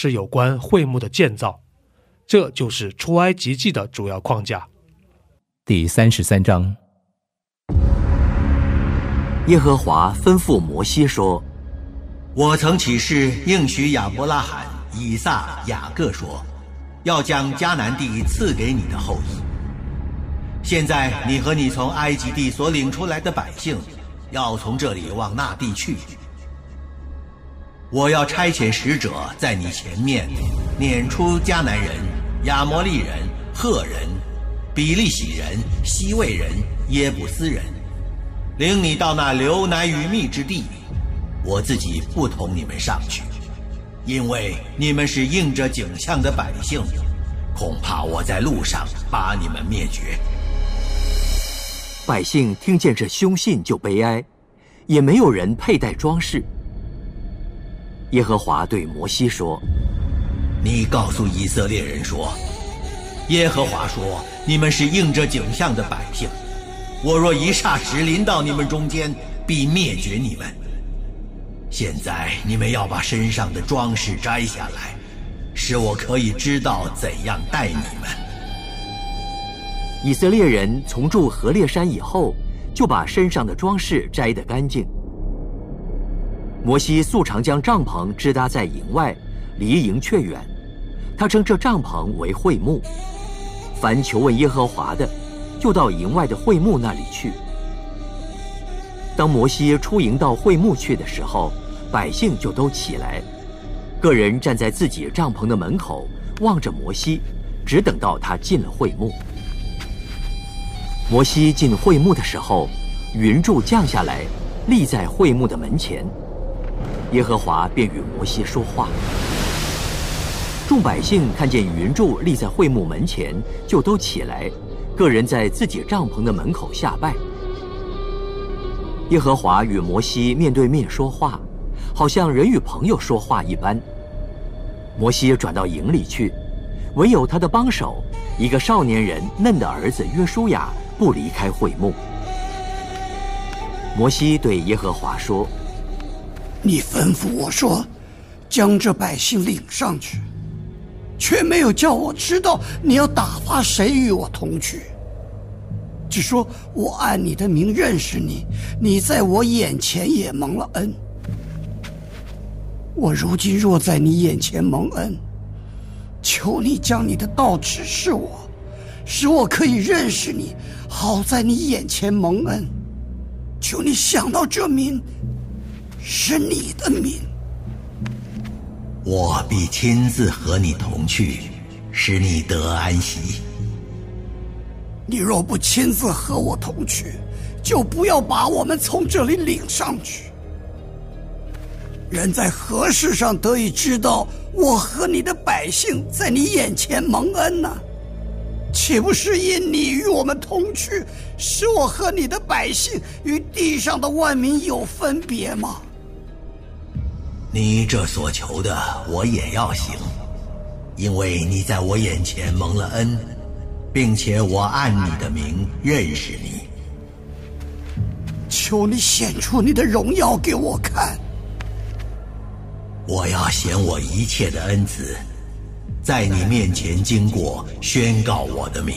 是有关会幕的建造，这就是出埃及记的主要框架。第三十三章，耶和华吩咐摩西说：“我曾起誓应许亚伯拉罕、以撒、雅各说，要将迦南地赐给你的后裔。现在你和你从埃及地所领出来的百姓，要从这里往那地去。”我要差遣使者在你前面，撵出迦南人、亚摩利人、赫人、比利洗人、西魏人、耶布斯人，领你到那流奶与蜜之地。我自己不同你们上去，因为你们是应着景象的百姓，恐怕我在路上把你们灭绝。百姓听见这凶信就悲哀，也没有人佩戴装饰。耶和华对摩西说：“你告诉以色列人说，耶和华说，你们是应着景象的百姓。我若一霎时临到你们中间，必灭绝你们。现在你们要把身上的装饰摘下来，使我可以知道怎样待你们。”以色列人从住何烈山以后，就把身上的装饰摘得干净。摩西素常将帐篷支搭在营外，离营却远。他称这帐篷为会幕。凡求问耶和华的，就到营外的会幕那里去。当摩西出营到会幕去的时候，百姓就都起来，个人站在自己帐篷的门口，望着摩西，只等到他进了会幕。摩西进会幕的时候，云柱降下来，立在会幕的门前。耶和华便与摩西说话。众百姓看见云柱立在会幕门前，就都起来，个人在自己帐篷的门口下拜。耶和华与摩西面对面说话，好像人与朋友说话一般。摩西转到营里去，唯有他的帮手，一个少年人嫩的儿子约书亚不离开会幕。摩西对耶和华说。你吩咐我说，将这百姓领上去，却没有叫我知道你要打发谁与我同去。只说我按你的名认识你，你在我眼前也蒙了恩。我如今若在你眼前蒙恩，求你将你的道指示我，使我可以认识你，好在你眼前蒙恩。求你想到这名。是你的民，我必亲自和你同去，使你得安息。你若不亲自和我同去，就不要把我们从这里领上去。人在何事上得以知道我和你的百姓在你眼前蒙恩呢？岂不是因你与我们同去，使我和你的百姓与地上的万民有分别吗？你这所求的，我也要行，因为你在我眼前蒙了恩，并且我按你的名认识你。求你显出你的荣耀给我看。我要显我一切的恩慈，在你面前经过，宣告我的名。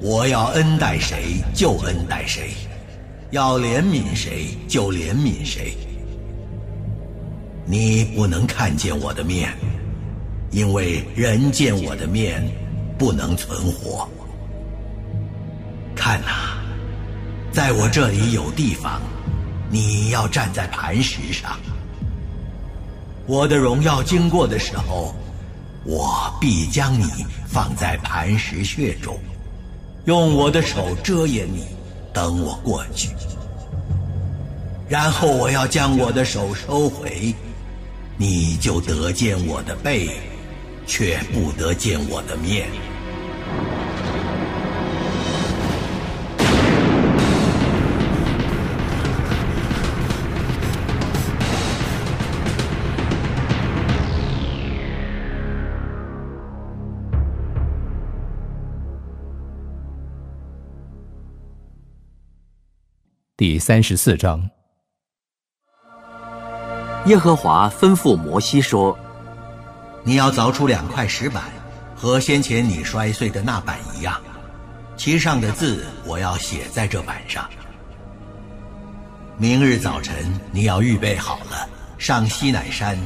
我要恩待谁就恩待谁，要怜悯谁就怜悯谁。你不能看见我的面，因为人见我的面，不能存活。看呐，在我这里有地方，你要站在磐石上。我的荣耀经过的时候，我必将你放在磐石穴中，用我的手遮掩你，等我过去。然后我要将我的手收回，你就得见我的背，却不得见我的面。第三十四章。耶和华吩咐摩西说：“你要凿出两块石板，和先前你摔碎的那板一样，其上的字我要写在这板上。明日早晨你要预备好了，上西乃山，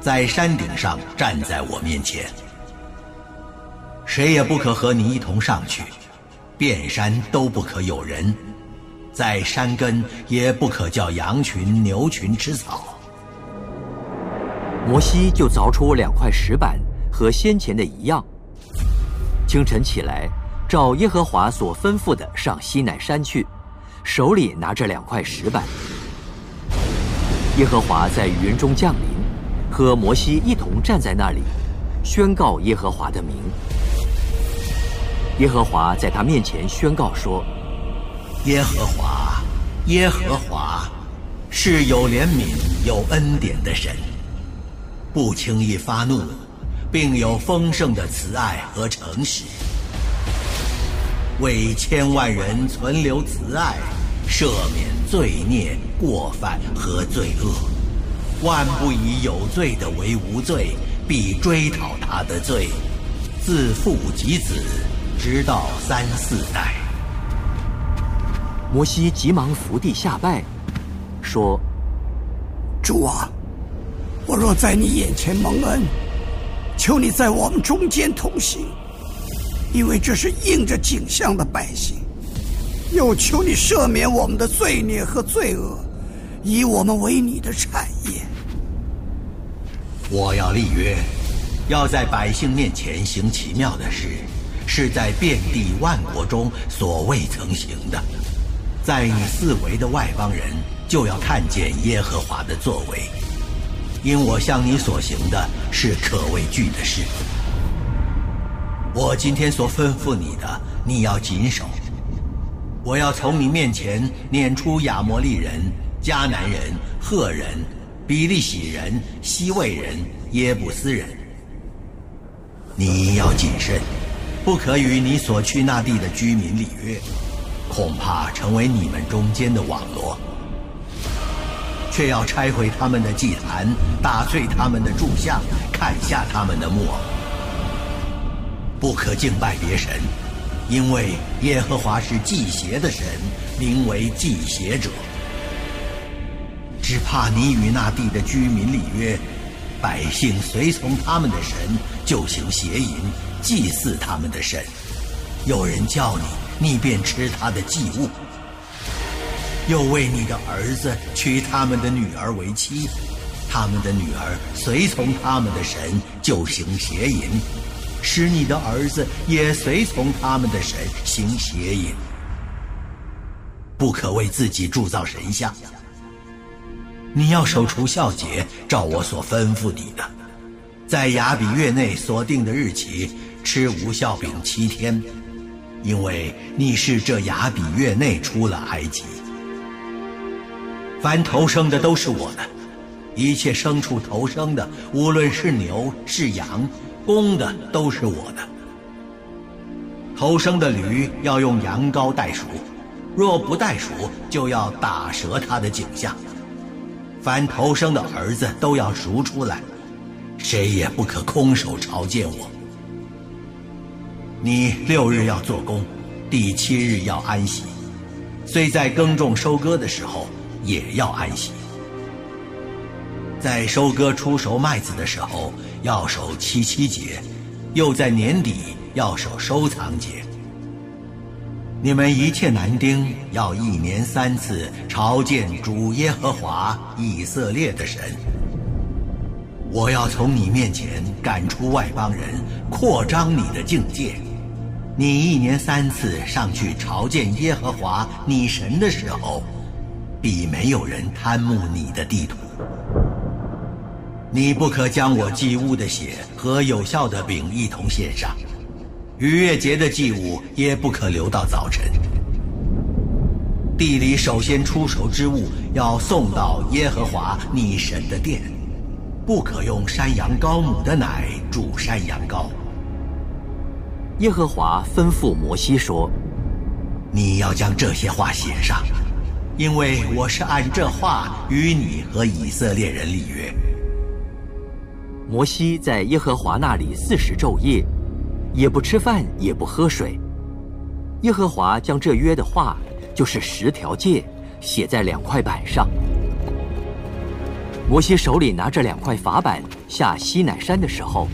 在山顶上站在我面前。谁也不可和你一同上去，遍山都不可有人。”在山根也不可叫羊群、牛群吃草。摩西就凿出两块石板，和先前的一样。清晨起来，照耶和华所吩咐的上西乃山去，手里拿着两块石板。耶和华在云中降临，和摩西一同站在那里，宣告耶和华的名。耶和华在他面前宣告说。耶和华，耶和华，是有怜悯、有恩典的神，不轻易发怒，并有丰盛的慈爱和诚实，为千万人存留慈爱，赦免罪孽、过犯和罪恶，万不以有罪的为无罪，必追讨他的罪，自父及子，直到三四代。摩西急忙伏地下拜，说：“主啊，我若在你眼前蒙恩，求你在我们中间同行，因为这是应着景象的百姓。又求你赦免我们的罪孽和罪恶，以我们为你的产业。我要立约，要在百姓面前行奇妙的事，是在遍地万国中所未曾行的。”在你四围的外邦人就要看见耶和华的作为，因我向你所行的是可畏惧的事。我今天所吩咐你的，你要谨守。我要从你面前撵出亚摩利人、迦南人、赫人、比利洗人、西魏人、耶布斯人。你要谨慎，不可与你所去那地的居民立约。恐怕成为你们中间的网罗，却要拆毁他们的祭坛，打碎他们的柱像，砍下他们的木偶。不可敬拜别神，因为耶和华是祭邪的神，名为祭邪者。只怕你与那地的居民立约，百姓随从他们的神，就行邪淫，祭祀他们的神。有人叫你。你便吃他的祭物，又为你的儿子娶他们的女儿为妻，他们的女儿随从他们的神，就行邪淫，使你的儿子也随从他们的神行邪淫。不可为自己铸造神像。你要守除孝节，照我所吩咐你的，在雅比月内所定的日期吃无孝饼七天。因为你是这雅比月内出了埃及，凡投生的都是我的，一切牲畜投生的，无论是牛是羊，公的都是我的。投生的驴要用羊羔代赎，若不代赎，就要打折它的颈项。凡投生的儿子都要赎出来，谁也不可空手朝见我。你六日要做工，第七日要安息，虽在耕种收割的时候也要安息。在收割出熟麦子的时候，要守七七节，又在年底要守收藏节。你们一切男丁要一年三次朝见主耶和华以色列的神。我要从你面前赶出外邦人，扩张你的境界。你一年三次上去朝见耶和华你神的时候，必没有人贪慕你的地图。你不可将我祭物的血和有效的饼一同献上，逾越节的祭物也不可留到早晨。地里首先出熟之物要送到耶和华你神的殿。不可用山羊羔母的奶煮山羊羔。耶和华吩咐摩西说：“你要将这些话写上，因为我是按这话与你和以色列人立约。”摩西在耶和华那里四十昼夜，也不吃饭，也不喝水。耶和华将这约的话，就是十条诫，写在两块板上。摩西手里拿着两块法板下西乃山的时候，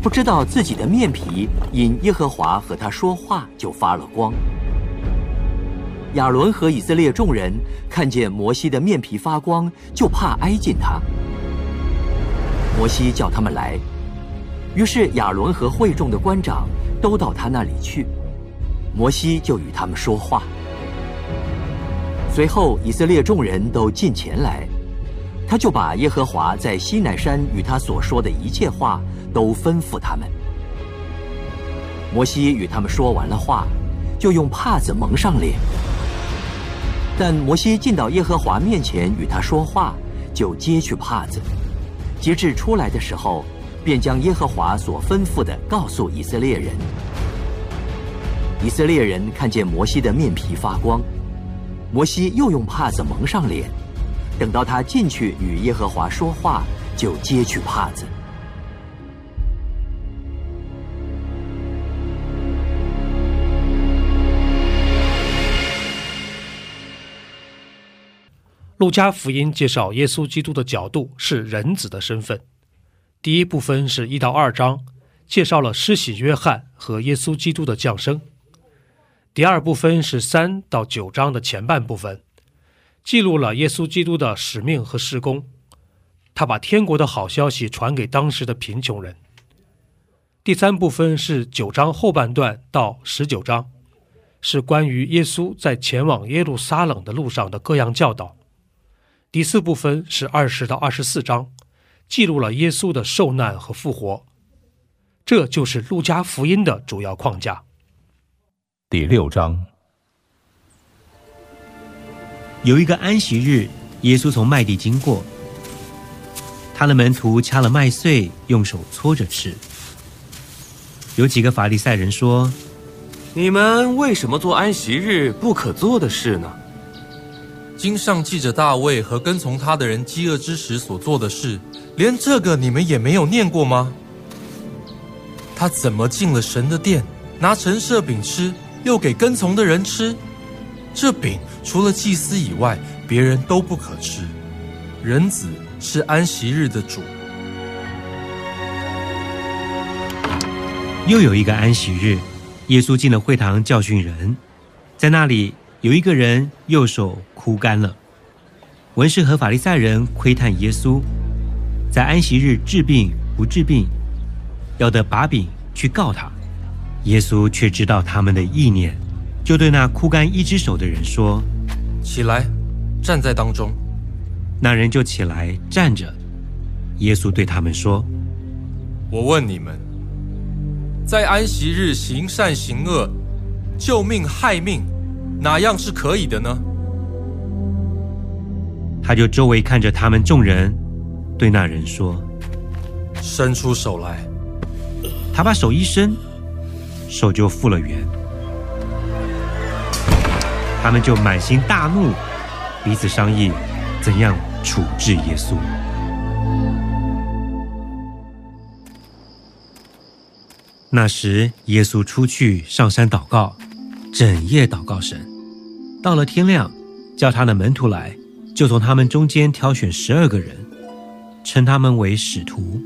不知道自己的面皮因耶和华和他说话就发了光。亚伦和以色列众人看见摩西的面皮发光，就怕挨近他。摩西叫他们来，于是亚伦和会众的官长都到他那里去，摩西就与他们说话。随后以色列众人都进前来。他就把耶和华在西乃山与他所说的一切话都吩咐他们。摩西与他们说完了话，就用帕子蒙上脸。但摩西进到耶和华面前与他说话，就揭去帕子。截至出来的时候，便将耶和华所吩咐的告诉以色列人。以色列人看见摩西的面皮发光，摩西又用帕子蒙上脸。等到他进去与耶和华说话，就揭去帕子。路加福音介绍耶稣基督的角度是人子的身份。第一部分是一到二章，介绍了施洗约翰和耶稣基督的降生。第二部分是三到九章的前半部分。记录了耶稣基督的使命和施工，他把天国的好消息传给当时的贫穷人。第三部分是九章后半段到十九章，是关于耶稣在前往耶路撒冷的路上的各样教导。第四部分是二十到二十四章，记录了耶稣的受难和复活。这就是路加福音的主要框架。第六章。有一个安息日，耶稣从麦地经过，他的门徒掐了麦穗，用手搓着吃。有几个法利赛人说：“你们为什么做安息日不可做的事呢？经上记着大卫和跟从他的人饥饿之时所做的事，连这个你们也没有念过吗？他怎么进了神的殿，拿陈设饼吃，又给跟从的人吃？这饼。”除了祭司以外，别人都不可吃。人子是安息日的主。又有一个安息日，耶稣进了会堂教训人，在那里有一个人右手枯干了。文士和法利赛人窥探耶稣，在安息日治病不治病，要得把柄去告他。耶稣却知道他们的意念。就对那枯干一只手的人说：“起来，站在当中。”那人就起来站着。耶稣对他们说：“我问你们，在安息日行善行恶、救命害命，哪样是可以的呢？”他就周围看着他们众人，对那人说：“伸出手来。”他把手一伸，手就复了原。他们就满心大怒，彼此商议怎样处置耶稣。那时，耶稣出去上山祷告，整夜祷告神。到了天亮，叫他的门徒来，就从他们中间挑选十二个人，称他们为使徒，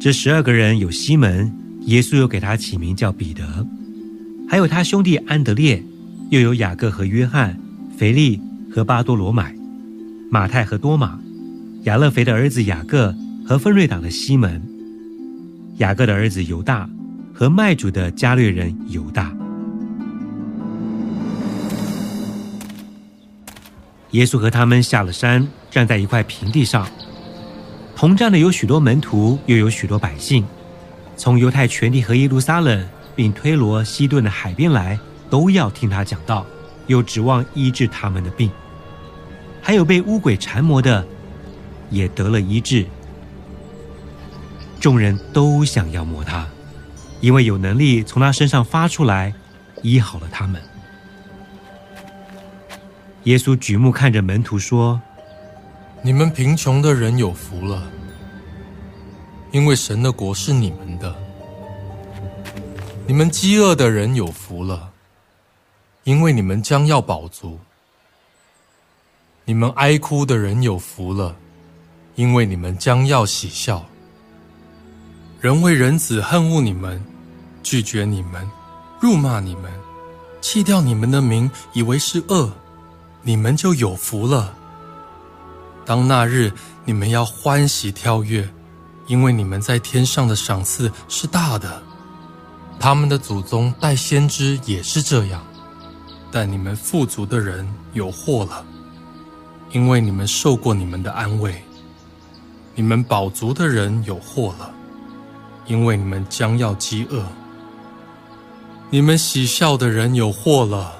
这十二个人有西门，耶稣又给他起名叫彼得；还有他兄弟安德烈，又有雅各和约翰、腓力和巴多罗买、马太和多马、亚勒腓的儿子雅各和分瑞党的西门、雅各的儿子犹大和卖主的加略人犹大。耶稣和他们下了山，站在一块平地上。同站的有许多门徒，又有许多百姓，从犹太全地和耶路撒冷，并推罗、西顿的海边来，都要听他讲道，又指望医治他们的病。还有被污鬼缠磨的，也得了医治。众人都想要摸他，因为有能力从他身上发出来，医好了他们。耶稣举目看着门徒说：“你们贫穷的人有福了，因为神的国是你们的；你们饥饿的人有福了，因为你们将要饱足；你们哀哭的人有福了，因为你们将要喜笑。人为人子恨恶你们，拒绝你们，辱骂你们，弃掉你们的名，以为是恶。”你们就有福了。当那日，你们要欢喜跳跃，因为你们在天上的赏赐是大的。他们的祖宗带先知也是这样，但你们富足的人有祸了，因为你们受过你们的安慰；你们饱足的人有祸了，因为你们将要饥饿；你们喜笑的人有祸了。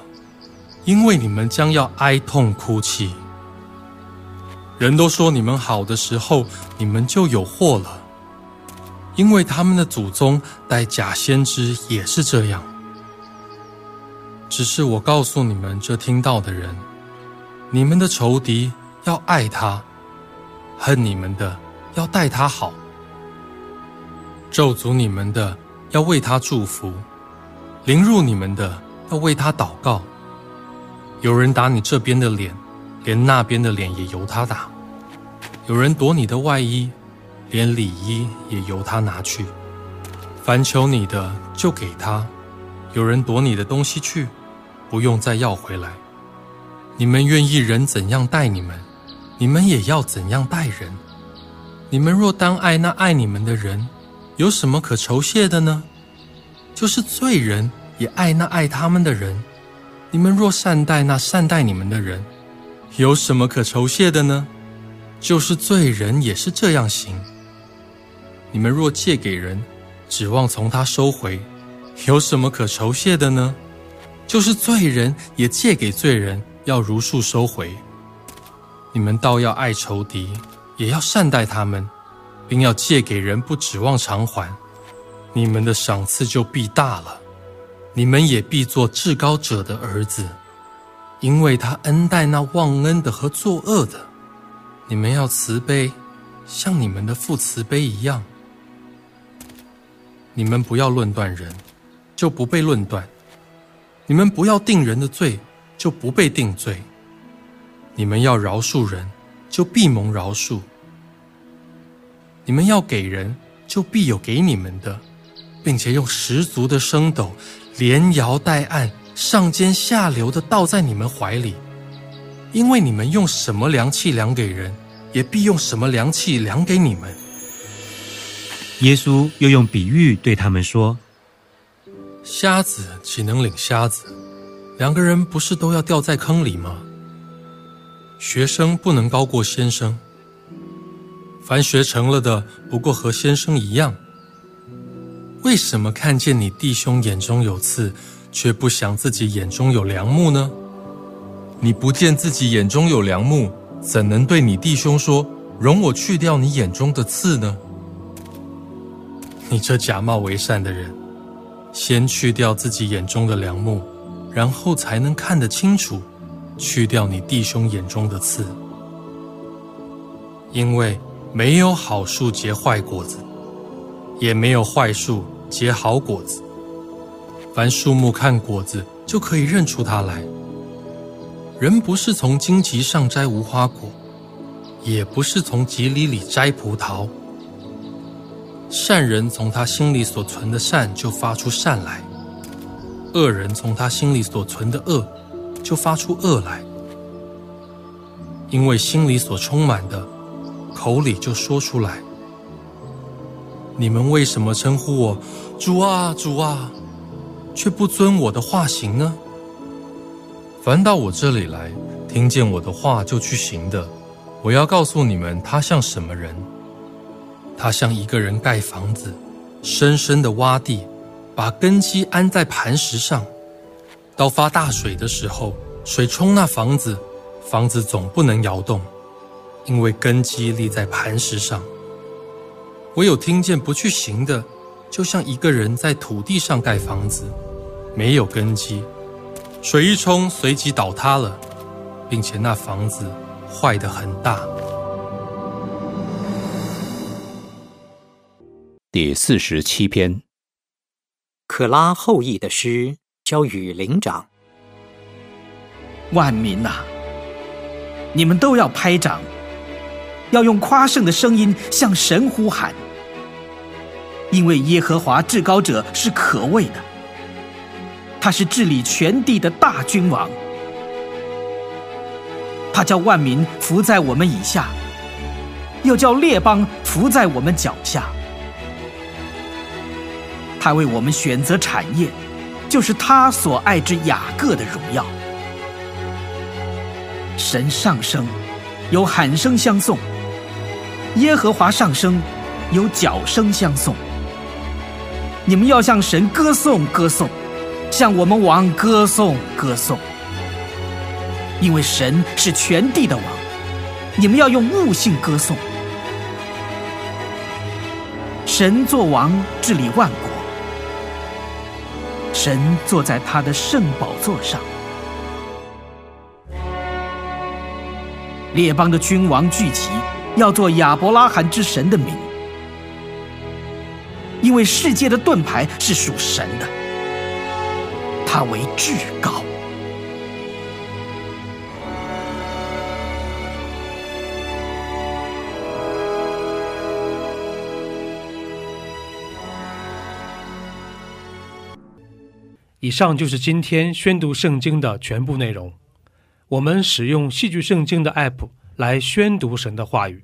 因为你们将要哀痛哭泣，人都说你们好的时候，你们就有祸了。因为他们的祖宗带假先知也是这样。只是我告诉你们这听到的人，你们的仇敌要爱他，恨你们的要待他好，咒诅你们的要为他祝福，凌辱你们的要为他祷告。有人打你这边的脸，连那边的脸也由他打；有人夺你的外衣，连里衣也由他拿去。凡求你的，就给他；有人夺你的东西去，不用再要回来。你们愿意人怎样待你们，你们也要怎样待人。你们若当爱那爱你们的人，有什么可酬谢的呢？就是罪人也爱那爱他们的人。你们若善待那善待你们的人，有什么可酬谢的呢？就是罪人也是这样行。你们若借给人，指望从他收回，有什么可酬谢的呢？就是罪人也借给罪人，要如数收回。你们倒要爱仇敌，也要善待他们，并要借给人，不指望偿还，你们的赏赐就必大了。你们也必做至高者的儿子，因为他恩待那忘恩的和作恶的。你们要慈悲，像你们的父慈悲一样。你们不要论断人，就不被论断；你们不要定人的罪，就不被定罪。你们要饶恕人，就必蒙饶恕；你们要给人，就必有给你们的，并且用十足的升斗。连摇带按，上尖下流的倒在你们怀里，因为你们用什么凉气量给人，也必用什么凉气量给你们。耶稣又用比喻对他们说：“瞎子岂能领瞎子？两个人不是都要掉在坑里吗？学生不能高过先生，凡学成了的，不过和先生一样。”为什么看见你弟兄眼中有刺，却不想自己眼中有良木呢？你不见自己眼中有良木，怎能对你弟兄说：“容我去掉你眼中的刺呢？”你这假冒为善的人，先去掉自己眼中的良木，然后才能看得清楚，去掉你弟兄眼中的刺。因为没有好树结坏果子。也没有坏树结好果子。凡树木看果子，就可以认出它来。人不是从荆棘上摘无花果，也不是从棘藜里摘葡萄。善人从他心里所存的善就发出善来，恶人从他心里所存的恶就发出恶来。因为心里所充满的，口里就说出来。你们为什么称呼我主啊主啊，却不遵我的话行呢？凡到我这里来，听见我的话就去行的，我要告诉你们，他像什么人？他像一个人盖房子，深深的挖地，把根基安在磐石上。到发大水的时候，水冲那房子，房子总不能摇动，因为根基立在磐石上。唯有听见不去行的，就像一个人在土地上盖房子，没有根基，水一冲，随即倒塌了，并且那房子坏得很大。第四十七篇，可拉后裔的诗交与灵长。万民呐，你们都要拍掌。要用夸胜的声音向神呼喊，因为耶和华至高者是可畏的，他是治理全地的大君王，他叫万民伏在我们以下，又叫列邦伏在我们脚下，他为我们选择产业，就是他所爱之雅各的荣耀。神上升，有喊声相送。耶和华上升，有角声相送。你们要向神歌颂歌颂，向我们王歌颂歌颂，因为神是全地的王。你们要用悟性歌颂。神作王治理万国，神坐在他的圣宝座上。列邦的君王聚集。要做亚伯拉罕之神的名，因为世界的盾牌是属神的，他为至高。以上就是今天宣读圣经的全部内容。我们使用戏剧圣经的 App 来宣读神的话语。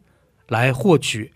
来获取